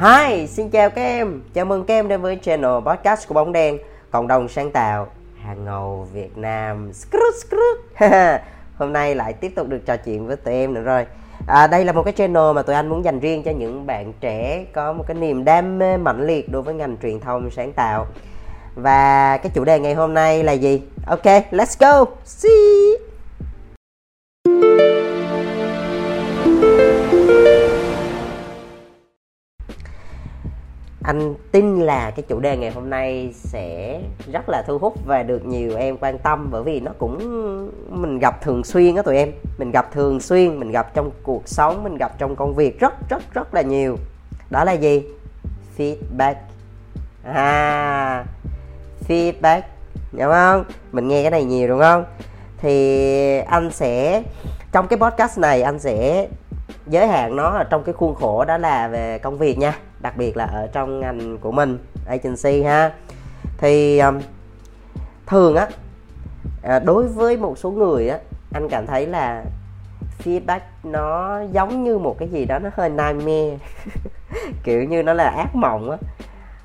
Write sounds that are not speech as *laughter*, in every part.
Hi, xin chào các em. Chào mừng các em đến với channel podcast của Bóng Đen, cộng đồng sáng tạo hàng ngầu Việt Nam. Skrut, skrut. *laughs* Hôm nay lại tiếp tục được trò chuyện với tụi em nữa rồi. À, đây là một cái channel mà tụi anh muốn dành riêng cho những bạn trẻ có một cái niềm đam mê mãnh liệt đối với ngành truyền thông sáng tạo. Và cái chủ đề ngày hôm nay là gì? Ok, let's go. See. Anh tin là cái chủ đề ngày hôm nay sẽ rất là thu hút và được nhiều em quan tâm bởi vì nó cũng mình gặp thường xuyên á tụi em. Mình gặp thường xuyên, mình gặp trong cuộc sống, mình gặp trong công việc rất rất rất là nhiều. Đó là gì? Feedback. À feedback. Đúng không? Mình nghe cái này nhiều đúng không? Thì anh sẽ, trong cái podcast này anh sẽ giới hạn nó ở trong cái khuôn khổ đó là về công việc nha đặc biệt là ở trong ngành của mình agency ha. Thì um, thường á à, đối với một số người á anh cảm thấy là feedback nó giống như một cái gì đó nó hơi nightmare. *laughs* Kiểu như nó là ác mộng á.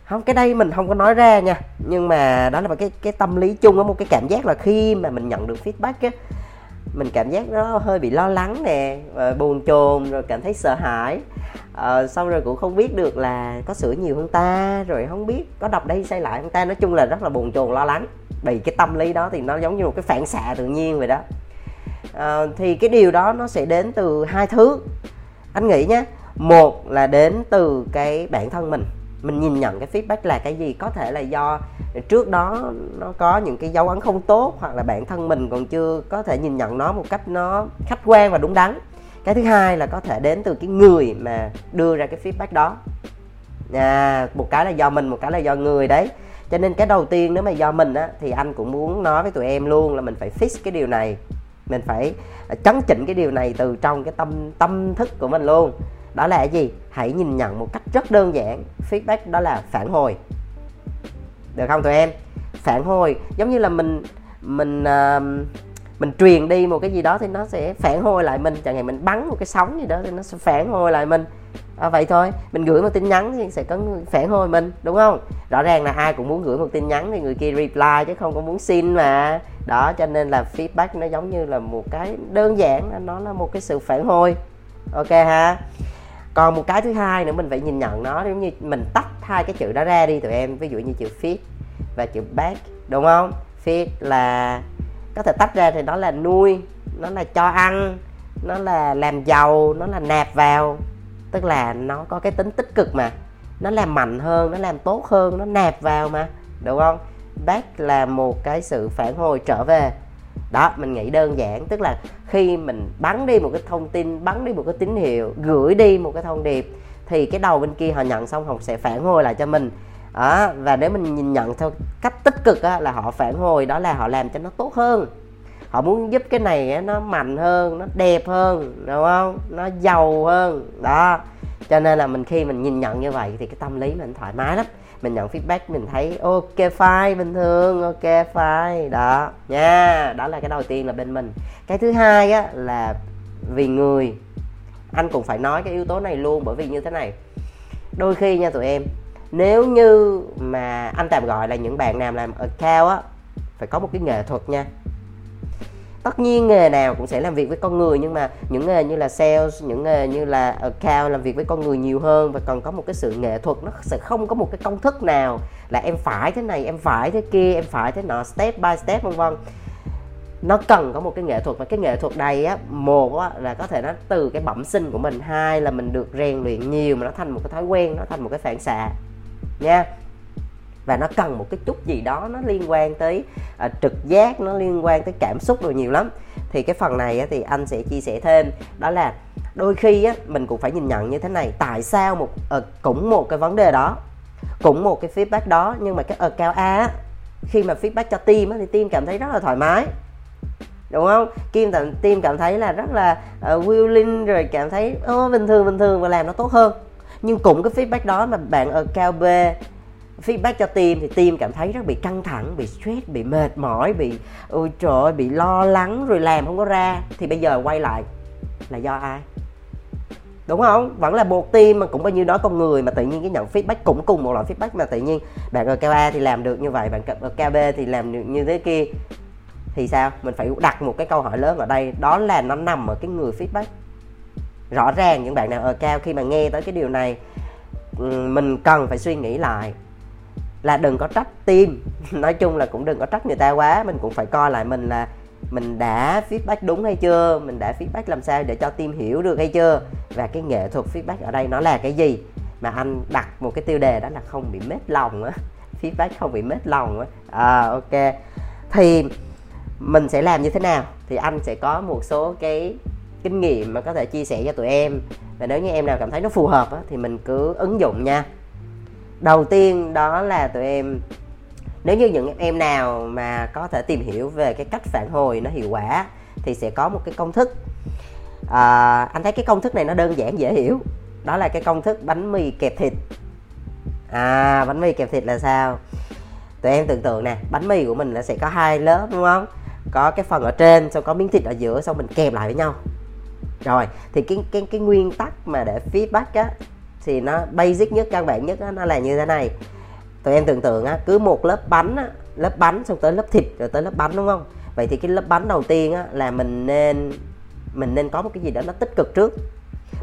Không cái đây mình không có nói ra nha nhưng mà đó là một cái cái tâm lý chung á một cái cảm giác là khi mà mình nhận được feedback á mình cảm giác nó hơi bị lo lắng nè buồn chồn rồi cảm thấy sợ hãi. À, xong rồi cũng không biết được là có sửa nhiều hơn ta rồi không biết có đọc đây sai lại hơn ta. Nói chung là rất là buồn chồn lo lắng. Bị cái tâm lý đó thì nó giống như một cái phản xạ tự nhiên vậy đó. À, thì cái điều đó nó sẽ đến từ hai thứ. Anh nghĩ nhé một là đến từ cái bản thân mình mình nhìn nhận cái feedback là cái gì. Có thể là do trước đó nó có những cái dấu ấn không tốt hoặc là bản thân mình còn chưa có thể nhìn nhận nó một cách nó khách quan và đúng đắn. Cái thứ hai là có thể đến từ cái người mà đưa ra cái feedback đó. À, một cái là do mình một cái là do người đấy. Cho nên cái đầu tiên nếu mà do mình á thì anh cũng muốn nói với tụi em luôn là mình phải fix cái điều này. Mình phải à, chấn chỉnh cái điều này từ trong cái tâm tâm thức của mình luôn đó là cái gì? Hãy nhìn nhận một cách rất đơn giản. Feedback đó là phản hồi. Được không tụi em? Phản hồi giống như là mình mình uh, mình truyền đi một cái gì đó thì nó sẽ phản hồi lại mình. Chẳng hạn mình bắn một cái sóng gì đó thì nó sẽ phản hồi lại mình. À, vậy thôi. Mình gửi một tin nhắn thì sẽ có người phản hồi mình đúng không? Rõ ràng là ai cũng muốn gửi một tin nhắn thì người kia reply chứ không có muốn xin mà. Đó cho nên là feedback nó giống như là một cái đơn giản nó là một cái sự phản hồi. Ok ha? Còn một cái thứ hai nữa, mình phải nhìn nhận nó, giống như mình tách hai cái chữ đó ra đi tụi em, ví dụ như chữ feed và chữ back, đúng không? Feed là, có thể tách ra thì nó là nuôi, nó là cho ăn, nó là làm giàu, nó là nạp vào. Tức là nó có cái tính tích cực mà. Nó làm mạnh hơn, nó làm tốt hơn, nó nạp vào mà, đúng không? Back là một cái sự phản hồi trở về đó mình nghĩ đơn giản tức là khi mình bắn đi một cái thông tin bắn đi một cái tín hiệu gửi đi một cái thông điệp thì cái đầu bên kia họ nhận xong họ sẽ phản hồi lại cho mình. Đó, và nếu mình nhìn nhận theo cách tích cực á, là họ phản hồi đó là họ làm cho nó tốt hơn. Họ muốn giúp cái này á, nó mạnh hơn nó đẹp hơn đúng không? Nó giàu hơn. Đó cho nên là mình khi mình nhìn nhận như vậy thì cái tâm lý mình thoải mái lắm mình nhận feedback, mình thấy ok, fine, bình thường, ok, fine. Đó, nha. Đó là cái đầu tiên là bên mình. Cái thứ hai á là vì người. Anh cũng phải nói cái yếu tố này luôn, bởi vì như thế này. Đôi khi nha tụi em, nếu như mà anh tạm gọi là những bạn nào làm account á, phải có một cái nghệ thuật nha tất nhiên nghề nào cũng sẽ làm việc với con người nhưng mà những nghề như là sales những nghề như là account làm việc với con người nhiều hơn và còn có một cái sự nghệ thuật nó sẽ không có một cái công thức nào là em phải thế này em phải thế kia em phải thế nọ step by step vân vân. Nó cần có một cái nghệ thuật và cái nghệ thuật này á một á, là có thể nó từ cái bẩm sinh của mình hai là mình được rèn luyện nhiều mà nó thành một cái thói quen nó thành một cái phản xạ. Nha và nó cần một cái chút gì đó nó liên quan tới uh, trực giác nó liên quan tới cảm xúc rồi nhiều lắm. Thì cái phần này á, thì anh sẽ chia sẻ thêm. Đó là đôi khi á, mình cũng phải nhìn nhận như thế này tại sao một uh, cũng một cái vấn đề đó cũng một cái feedback đó nhưng mà cái ở cao a khi mà feedback cho team á, thì team cảm thấy rất là thoải mái. Đúng không? Kim cảm team cảm thấy là rất là uh, willing rồi cảm thấy oh, bình thường bình thường và làm nó tốt hơn. Nhưng cũng cái feedback đó mà bạn ở cao b feedback cho tim thì tim cảm thấy rất bị căng thẳng bị stress bị mệt mỏi bị ôi trời ơi, bị lo lắng rồi làm không có ra. Thì bây giờ quay lại là do ai? Đúng không? Vẫn là một tim mà cũng bao nhiêu đó con người mà tự nhiên cái nhận feedback cũng cùng một loại feedback mà tự nhiên bạn ở cao A thì làm được như vậy bạn ở cao B thì làm được như thế kia. Thì sao? Mình phải đặt một cái câu hỏi lớn ở đây đó là nó nằm ở cái người feedback. Rõ ràng những bạn nào ở cao khi mà nghe tới cái điều này mình cần phải suy nghĩ lại là đừng có trách team. *laughs* Nói chung là cũng đừng có trách người ta quá mình cũng phải coi lại mình là mình đã feedback đúng hay chưa mình đã feedback làm sao để cho team hiểu được hay chưa. Và cái nghệ thuật feedback ở đây nó là cái gì? Mà anh đặt một cái tiêu đề đó là không bị mết lòng á. *laughs* Feedback không bị mết lòng á. À ok. Thì mình sẽ làm như thế nào? Thì anh sẽ có một số cái kinh nghiệm mà có thể chia sẻ cho tụi em. Và nếu như em nào cảm thấy nó phù hợp á, thì mình cứ ứng dụng nha đầu tiên đó là tụi em nếu như những em nào mà có thể tìm hiểu về cái cách phản hồi nó hiệu quả thì sẽ có một cái công thức. À, anh thấy cái công thức này nó đơn giản dễ hiểu. Đó là cái công thức bánh mì kẹp thịt. À bánh mì kẹp thịt là sao? Tụi em tưởng tượng nè bánh mì của mình nó sẽ có hai lớp đúng không? Có cái phần ở trên xong có miếng thịt ở giữa xong mình kẹp lại với nhau. Rồi thì cái cái cái nguyên tắc mà để feedback á thì nó basic nhất căn bản nhất á, nó là như thế này. Tụi em tưởng tượng á cứ một lớp bánh á, lớp bánh xong tới lớp thịt rồi tới lớp bánh đúng không? Vậy thì cái lớp bánh đầu tiên á là mình nên mình nên có một cái gì đó nó tích cực trước.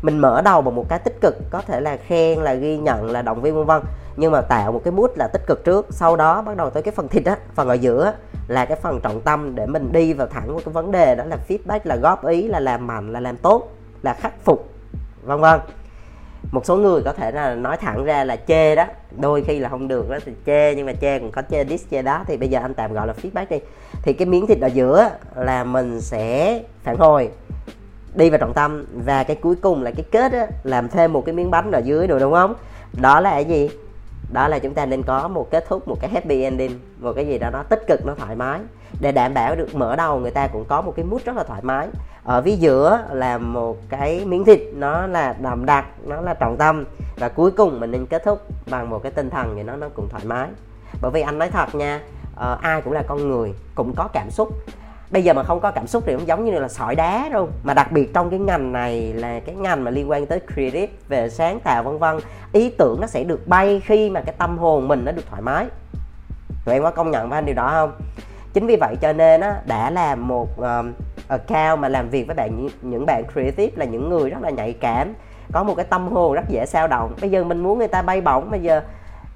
Mình mở đầu bằng một cái tích cực có thể là khen là ghi nhận là động viên vân vân. Nhưng mà tạo một cái mút là tích cực trước. Sau đó bắt đầu tới cái phần thịt á phần ở giữa là cái phần trọng tâm để mình đi vào thẳng một cái vấn đề đó là feedback là góp ý là làm mạnh là làm tốt là khắc phục vân vân một số người có thể là nói thẳng ra là chê đó. Đôi khi là không được đó thì chê nhưng mà chê còn có chê dis chê đó. Thì bây giờ anh tạm gọi là feedback đi. Thì cái miếng thịt ở giữa là mình sẽ phản hồi đi vào trọng tâm. Và cái cuối cùng là cái kết á, làm thêm một cái miếng bánh ở dưới rồi đúng không? Đó là cái gì? Đó là chúng ta nên có một kết thúc một cái happy ending một cái gì đó nó tích cực nó thoải mái. Để đảm bảo được mở đầu người ta cũng có một cái mút rất là thoải mái ở phía giữa là một cái miếng thịt nó là đậm đặc nó là trọng tâm và cuối cùng mình nên kết thúc bằng một cái tinh thần thì nó nó cũng thoải mái. Bởi vì anh nói thật nha uh, ai cũng là con người cũng có cảm xúc. Bây giờ mà không có cảm xúc thì cũng giống như là sỏi đá luôn mà đặc biệt trong cái ngành này là cái ngành mà liên quan tới creative về sáng tạo vân vân ý tưởng nó sẽ được bay khi mà cái tâm hồn mình nó được thoải mái. Tụi em có công nhận với anh điều đó không? Chính vì vậy cho nên á đã là một uh, Ờ, account mà làm việc với bạn những bạn creative là những người rất là nhạy cảm, có một cái tâm hồn rất dễ sao động. Bây giờ mình muốn người ta bay bổng, bây giờ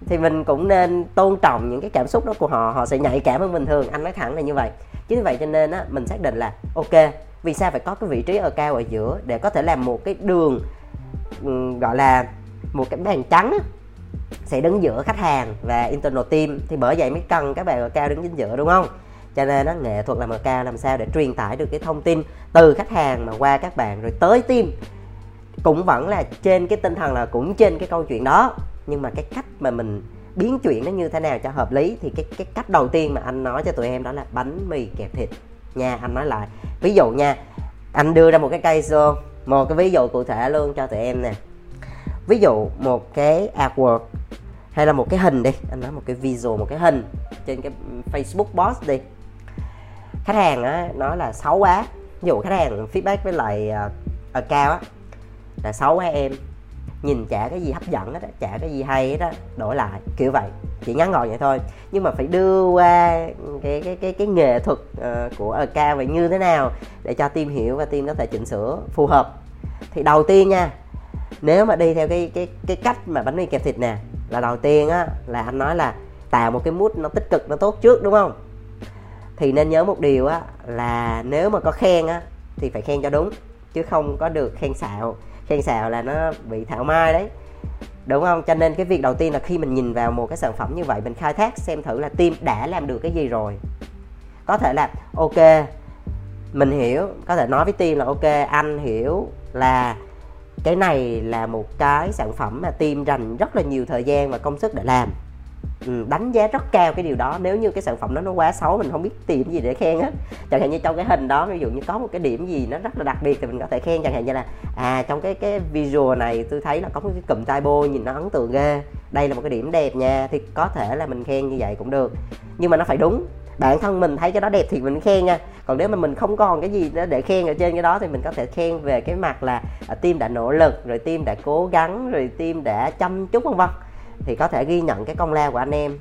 thì mình cũng nên tôn trọng những cái cảm xúc đó của họ họ sẽ nhạy cảm hơn bình thường. Anh nói thẳng là như vậy. Chính vì vậy cho nên á, mình xác định là, ok, vì sao phải có cái vị trí ở cao ở giữa để có thể làm một cái đường gọi là một cái bàn trắng sẽ đứng giữa khách hàng và internal team. Thì bởi vậy mới cần các bạn ở cao đứng chính giữa, đúng không? Cho nên nó nghệ thuật làm cao làm sao để truyền tải được cái thông tin từ khách hàng mà qua các bạn, rồi tới team. Cũng vẫn là trên cái tinh thần là cũng trên cái câu chuyện đó. Nhưng mà cái cách mà mình biến chuyển nó như thế nào cho hợp lý thì cái cái cách đầu tiên mà anh nói cho tụi em đó là bánh mì kẹp thịt. Nha, anh nói lại. Ví dụ nha, anh đưa ra một cái cây xô một cái ví dụ cụ thể luôn cho tụi em nè. Ví dụ một cái artwork hay là một cái hình đi, anh nói một cái visual, một cái hình trên cái Facebook post đi khách hàng á nói là xấu quá. Ví dụ khách hàng feedback với lại à, uh, cao á là xấu quá em. Nhìn chả cái gì hấp dẫn hết á chả cái gì hay hết á đổi lại kiểu vậy. Chỉ ngắn gọn vậy thôi. Nhưng mà phải đưa qua cái cái cái cái nghệ thuật uh, của ở cao vậy như thế nào để cho team hiểu và team có thể chỉnh sửa phù hợp. Thì đầu tiên nha nếu mà đi theo cái cái cái cách mà bánh mì kẹp thịt nè là đầu tiên á là anh nói là tạo một cái mút nó tích cực nó tốt trước đúng không? Thì nên nhớ một điều á, là nếu mà có khen á, thì phải khen cho đúng, chứ không có được khen xạo. Khen xạo là nó bị thảo mai đấy. Đúng không? Cho nên cái việc đầu tiên là khi mình nhìn vào một cái sản phẩm như vậy, mình khai thác xem thử là team đã làm được cái gì rồi. Có thể là, ok, mình hiểu, có thể nói với team là, ok, anh hiểu là cái này là một cái sản phẩm mà team dành rất là nhiều thời gian và công sức để làm ừ, đánh giá rất cao cái điều đó. Nếu như cái sản phẩm đó nó quá xấu mình không biết tìm gì để khen hết chẳng hạn như trong cái hình đó ví dụ như có một cái điểm gì nó rất là đặc biệt thì mình có thể khen. Chẳng hạn như là à trong cái cái visual này tôi thấy là có một cái cụm tai bô nhìn nó ấn tượng ghê. Đây là một cái điểm đẹp nha thì có thể là mình khen như vậy cũng được. Nhưng mà nó phải đúng. Bản thân mình thấy cái đó đẹp thì mình khen nha. Còn nếu mà mình không còn cái gì để khen ở trên cái đó thì mình có thể khen về cái mặt là à, team đã nỗ lực rồi team đã cố gắng rồi team đã chăm chút vân vân thì có thể ghi nhận cái công lao của anh em.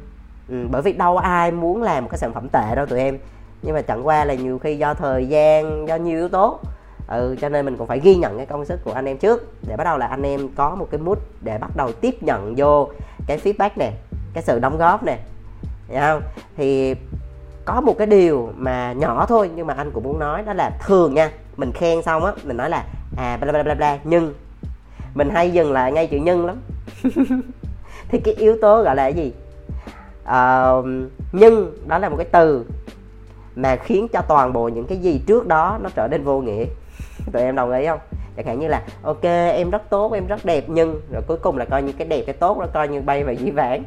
Ừ, bởi vì đâu ai muốn làm một cái sản phẩm tệ đâu tụi em. Nhưng mà chẳng qua là nhiều khi do thời gian do nhiều yếu tố. Ừ cho nên mình cũng phải ghi nhận cái công sức của anh em trước. Để bắt đầu là anh em có một cái mood để bắt đầu tiếp nhận vô cái feedback này cái sự đóng góp này không? Thì có một cái điều mà nhỏ thôi nhưng mà anh cũng muốn nói đó là thường nha mình khen xong á mình nói là à bla bla bla bla nhưng mình hay dừng lại ngay chữ nhân lắm. *laughs* thì cái yếu tố gọi là cái gì? À, nhưng đó là một cái từ mà khiến cho toàn bộ những cái gì trước đó nó trở nên vô nghĩa. *laughs* Tụi em đồng ý không? Chẳng hạn như là ok em rất tốt em rất đẹp nhưng rồi cuối cùng là coi như cái đẹp cái tốt nó coi như bay vào dĩ vãng.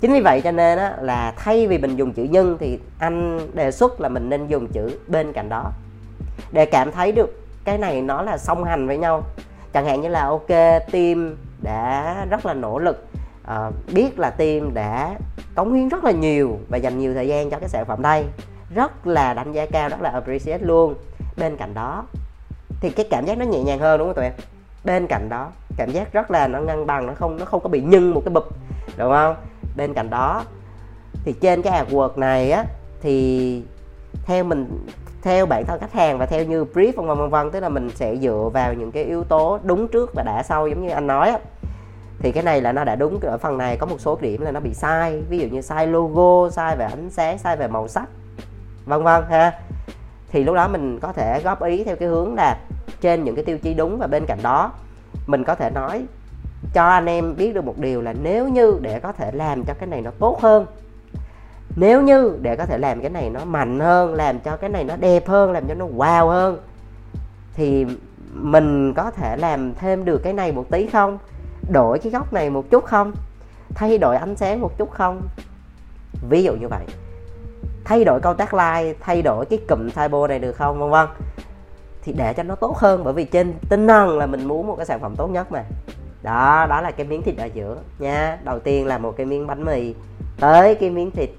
Chính vì vậy cho nên á, là thay vì mình dùng chữ nhân thì anh đề xuất là mình nên dùng chữ bên cạnh đó. Để cảm thấy được cái này nó là song hành với nhau. Chẳng hạn như là ok team đã rất là nỗ lực à, biết là team đã cống hiến rất là nhiều và dành nhiều thời gian cho cái sản phẩm đây. Rất là đánh giá cao rất là appreciate luôn. Bên cạnh đó thì cái cảm giác nó nhẹ nhàng hơn đúng không tụi em? Bên cạnh đó cảm giác rất là nó ngăn bằng nó không nó không có bị nhân một cái bụp đúng không? Bên cạnh đó thì trên cái AdWords này á thì theo mình theo bản thân khách hàng và theo như brief vân vân vân vân tức là mình sẽ dựa vào những cái yếu tố đúng trước và đã sau giống như anh nói á thì cái này là nó đã đúng, ở phần này có một số điểm là nó bị sai. Ví dụ như sai logo, sai về ánh sáng, sai về màu sắc, vân vân, ha. Thì lúc đó mình có thể góp ý theo cái hướng là trên những cái tiêu chí đúng và bên cạnh đó, mình có thể nói cho anh em biết được một điều là nếu như để có thể làm cho cái này nó tốt hơn, nếu như để có thể làm cái này nó mạnh hơn, làm cho cái này nó đẹp hơn, làm cho nó wow hơn, thì mình có thể làm thêm được cái này một tí không? Đổi cái góc này một chút không? Thay đổi ánh sáng một chút không? Ví dụ như vậy. Thay đổi câu tác like thay đổi cái cụm typo này được không, vân vân? Thì để cho nó tốt hơn, bởi vì trên tinh thần là mình muốn một cái sản phẩm tốt nhất mà. Đó đó là cái miếng thịt ở giữa nha. Đầu tiên là một cái miếng bánh mì. Tới cái miếng thịt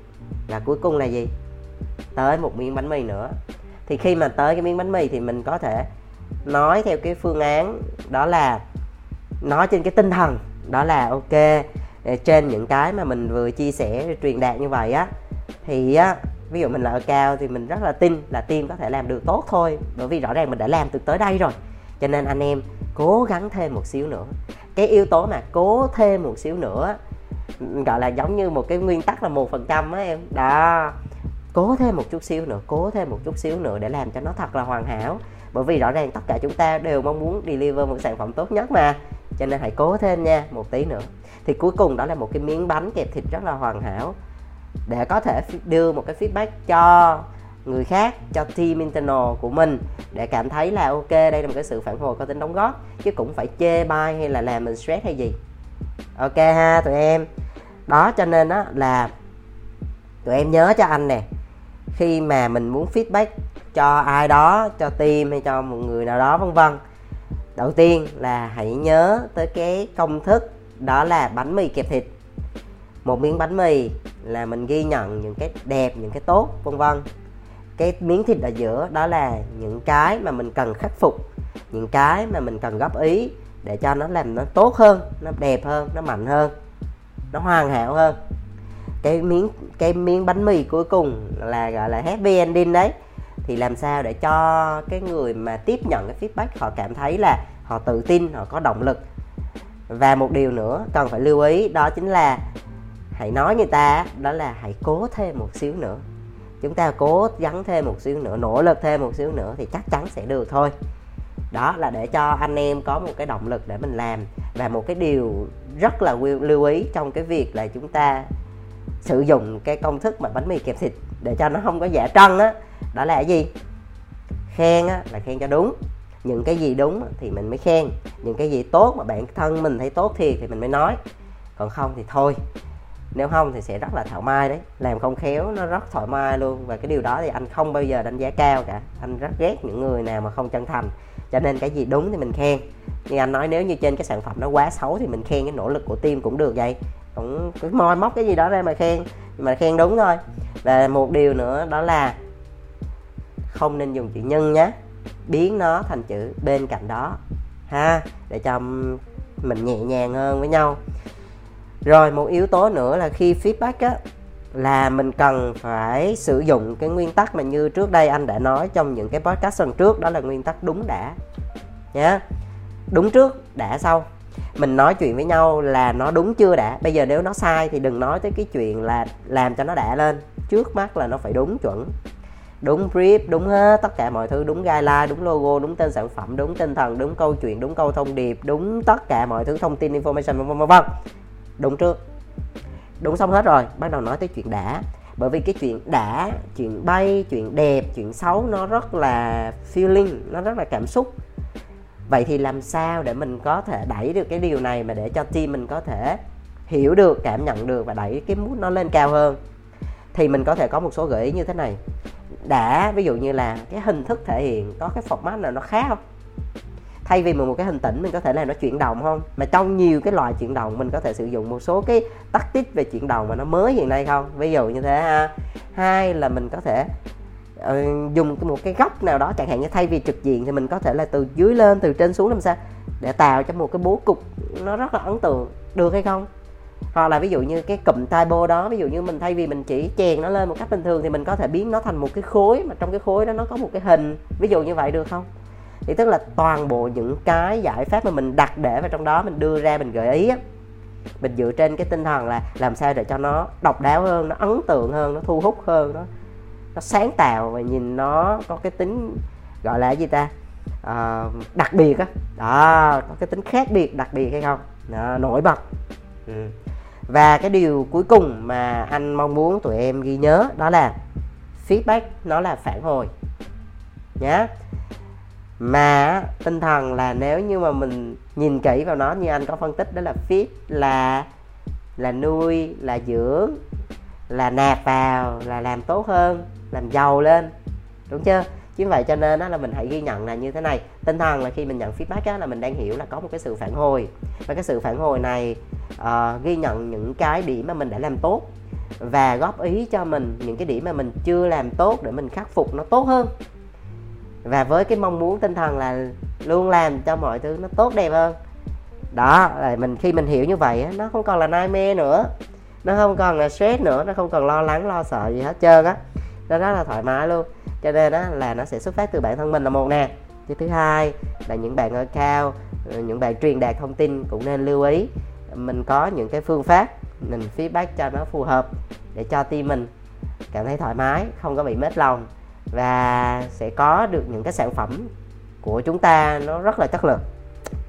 và cuối cùng là gì? Tới một miếng bánh mì nữa. Thì khi mà tới cái miếng bánh mì thì mình có thể nói theo cái phương án, đó là nói trên cái tinh thần, đó là ok. Ờ, trên những cái mà mình vừa chia sẻ, truyền đạt như vậy á, thì á, ví dụ mình là ở cao thì mình rất là tin là team có thể làm được tốt thôi. Bởi vì rõ ràng mình đã làm từ tới đây rồi. Cho nên anh em cố gắng thêm một xíu nữa. Cái yếu tố mà cố thêm một xíu nữa, gọi là giống như một cái nguyên tắc là một phần trăm á em. Đó. Cố thêm một chút xíu nữa, cố thêm một chút xíu nữa để làm cho nó thật là hoàn hảo. Bởi vì rõ ràng tất cả chúng ta đều mong muốn deliver một sản phẩm tốt nhất mà cho nên hãy cố thêm nha, một tí nữa. Thì cuối cùng đó là một cái miếng bánh kẹp thịt rất là hoàn hảo. Để có thể đưa một cái feedback cho người khác, cho team internal của mình, để cảm thấy là ok, đây là một cái sự phản hồi có tính đóng góp, chứ cũng phải chê bai hay là làm mình stress hay gì. Ok ha, tụi em. Đó, cho nên đó là tụi em nhớ cho anh nè, khi mà mình muốn feedback cho ai đó, cho team hay cho một người nào đó, vân vân đầu tiên là hãy nhớ tới cái công thức, đó là bánh mì kẹp thịt. Một miếng bánh mì là mình ghi nhận những cái đẹp, những cái tốt, vân vân. Cái miếng thịt ở giữa đó là những cái mà mình cần khắc phục, những cái mà mình cần góp ý để cho nó làm nó tốt hơn, nó đẹp hơn, nó mạnh hơn, nó hoàn hảo hơn. Cái miếng cái miếng bánh mì cuối cùng là gọi là happy ending đấy thì làm sao để cho cái người mà tiếp nhận cái feedback họ cảm thấy là họ tự tin, họ có động lực. Và một điều nữa cần phải lưu ý đó chính là hãy nói người ta, đó là hãy cố thêm một xíu nữa. Chúng ta cố gắng thêm một xíu nữa, nỗ lực thêm một xíu nữa thì chắc chắn sẽ được thôi. Đó là để cho anh em có một cái động lực để mình làm. Và một cái điều rất là lưu ý trong cái việc là chúng ta sử dụng cái công thức mà bánh mì kẹp thịt để cho nó không có giả trân á đó, đó là cái gì? Khen á là khen cho đúng. Những cái gì đúng thì mình mới khen. Những cái gì tốt mà bản thân mình thấy tốt thì thì mình mới nói. Còn không thì thôi. Nếu không thì sẽ rất là thảo mai đấy. Làm không khéo nó rất thoải mái luôn. Và cái điều đó thì anh không bao giờ đánh giá cao cả. Anh rất ghét những người nào mà không chân thành. Cho nên cái gì đúng thì mình khen. Nhưng anh nói nếu như trên cái sản phẩm nó quá xấu thì mình khen cái nỗ lực của team cũng được vậy cũng cứ moi móc cái gì đó ra mà khen. Mà khen đúng thôi. Và một điều nữa đó là không nên dùng chữ nhân nhé biến nó thành chữ bên cạnh đó. Ha, để cho mình nhẹ nhàng hơn với nhau. Rồi một yếu tố nữa là khi feedback á, là mình cần phải sử dụng cái nguyên tắc mà như trước đây anh đã nói trong những cái podcast lần trước. Đó là nguyên tắc đúng đã. Nhé đúng trước, đã sau mình nói chuyện với nhau là nó đúng chưa đã? Bây giờ nếu nó sai thì đừng nói tới cái chuyện là làm cho nó đã lên. Trước mắt là nó phải đúng chuẩn. Đúng brief, đúng hết, tất cả mọi thứ, đúng guideline, đúng logo, đúng tên sản phẩm, đúng tinh thần, đúng câu chuyện, đúng câu thông điệp, đúng tất cả mọi thứ, thông tin, information, vân vân vân đúng trước. Đúng xong hết rồi, bắt đầu nói tới chuyện đã. Bởi vì cái chuyện đã, chuyện bay, chuyện đẹp, chuyện xấu nó rất là feeling, nó rất là cảm xúc vậy thì làm sao để mình có thể đẩy được cái điều này mà để cho team mình có thể hiểu được, cảm nhận được và đẩy cái mút nó lên cao hơn? Thì mình có thể có một số gợi ý như thế này. Đã, ví dụ như là cái hình thức thể hiện có cái format nào nó khác không? Thay vì một cái hình tĩnh, mình có thể làm nó chuyển động không? Mà trong nhiều cái loại chuyển động, mình có thể sử dụng một số cái tactic về chuyển động mà nó mới hiện nay không? Ví dụ như thế ha. Hai là mình có thể Ờ, dùng một cái góc nào đó, chẳng hạn như thay vì trực diện thì mình có thể là từ dưới lên, từ trên xuống làm sao? Để tạo cho một cái bố cục nó rất là ấn tượng. Được hay không? Hoặc là ví dụ như cái cụm typo đó, ví dụ như mình thay vì mình chỉ chèn nó lên một cách bình thường thì mình có thể biến nó thành một cái khối, mà trong cái khối đó nó có một cái hình. Ví dụ như vậy được không? Thì tức là toàn bộ những cái giải pháp mà mình đặt để vào trong đó, mình đưa ra, mình gợi ý á, mình dựa trên cái tinh thần là làm sao để cho nó độc đáo hơn, nó ấn tượng hơn, nó thu hút hơn nó nó sáng tạo và nhìn nó có cái tính gọi là gì ta? À, đặc biệt á. Đó. đó có cái tính khác biệt đặc biệt hay không? Đó, nổi bật. Ừ. và cái điều cuối cùng mà anh mong muốn tụi em ghi nhớ đó là feedback nó là phản hồi. Nhé mà tinh thần là nếu như mà mình nhìn kỹ vào nó như anh có phân tích đó là feed là là nuôi là dưỡng là nạp vào là làm tốt hơn làm giàu lên. Đúng chưa? Chính vậy cho nên đó là mình hãy ghi nhận là như thế này. Tinh thần là khi mình nhận feedback á, là mình đang hiểu là có một cái sự phản hồi. Và cái sự phản hồi này uh, ghi nhận những cái điểm mà mình đã làm tốt và góp ý cho mình những cái điểm mà mình chưa làm tốt để mình khắc phục nó tốt hơn. Và với cái mong muốn tinh thần là luôn làm cho mọi thứ nó tốt đẹp hơn. Đó là mình khi mình hiểu như vậy nó không còn là nightmare nữa. Nó không còn là stress nữa nó không còn lo lắng lo sợ gì hết trơn á nó rất là thoải mái luôn. Cho nên đó là nó sẽ xuất phát từ bản thân mình là một nè. Cái thứ hai là những bạn ở cao ờ, những bạn truyền đạt thông tin cũng nên lưu ý. Mình có những cái phương pháp mình feedback cho nó phù hợp để cho team mình cảm thấy thoải mái không có bị mết lòng và sẽ có được những cái sản phẩm của chúng ta nó rất là chất lượng.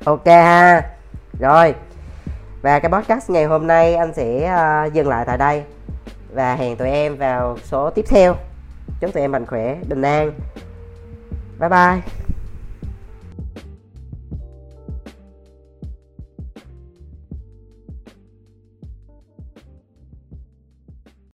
Ok ha. Rồi và cái podcast ngày hôm nay anh sẽ uh, dừng lại tại đây và hẹn tụi em vào số tiếp theo. Chúc tụi em mạnh khỏe, bình an. Bye bye.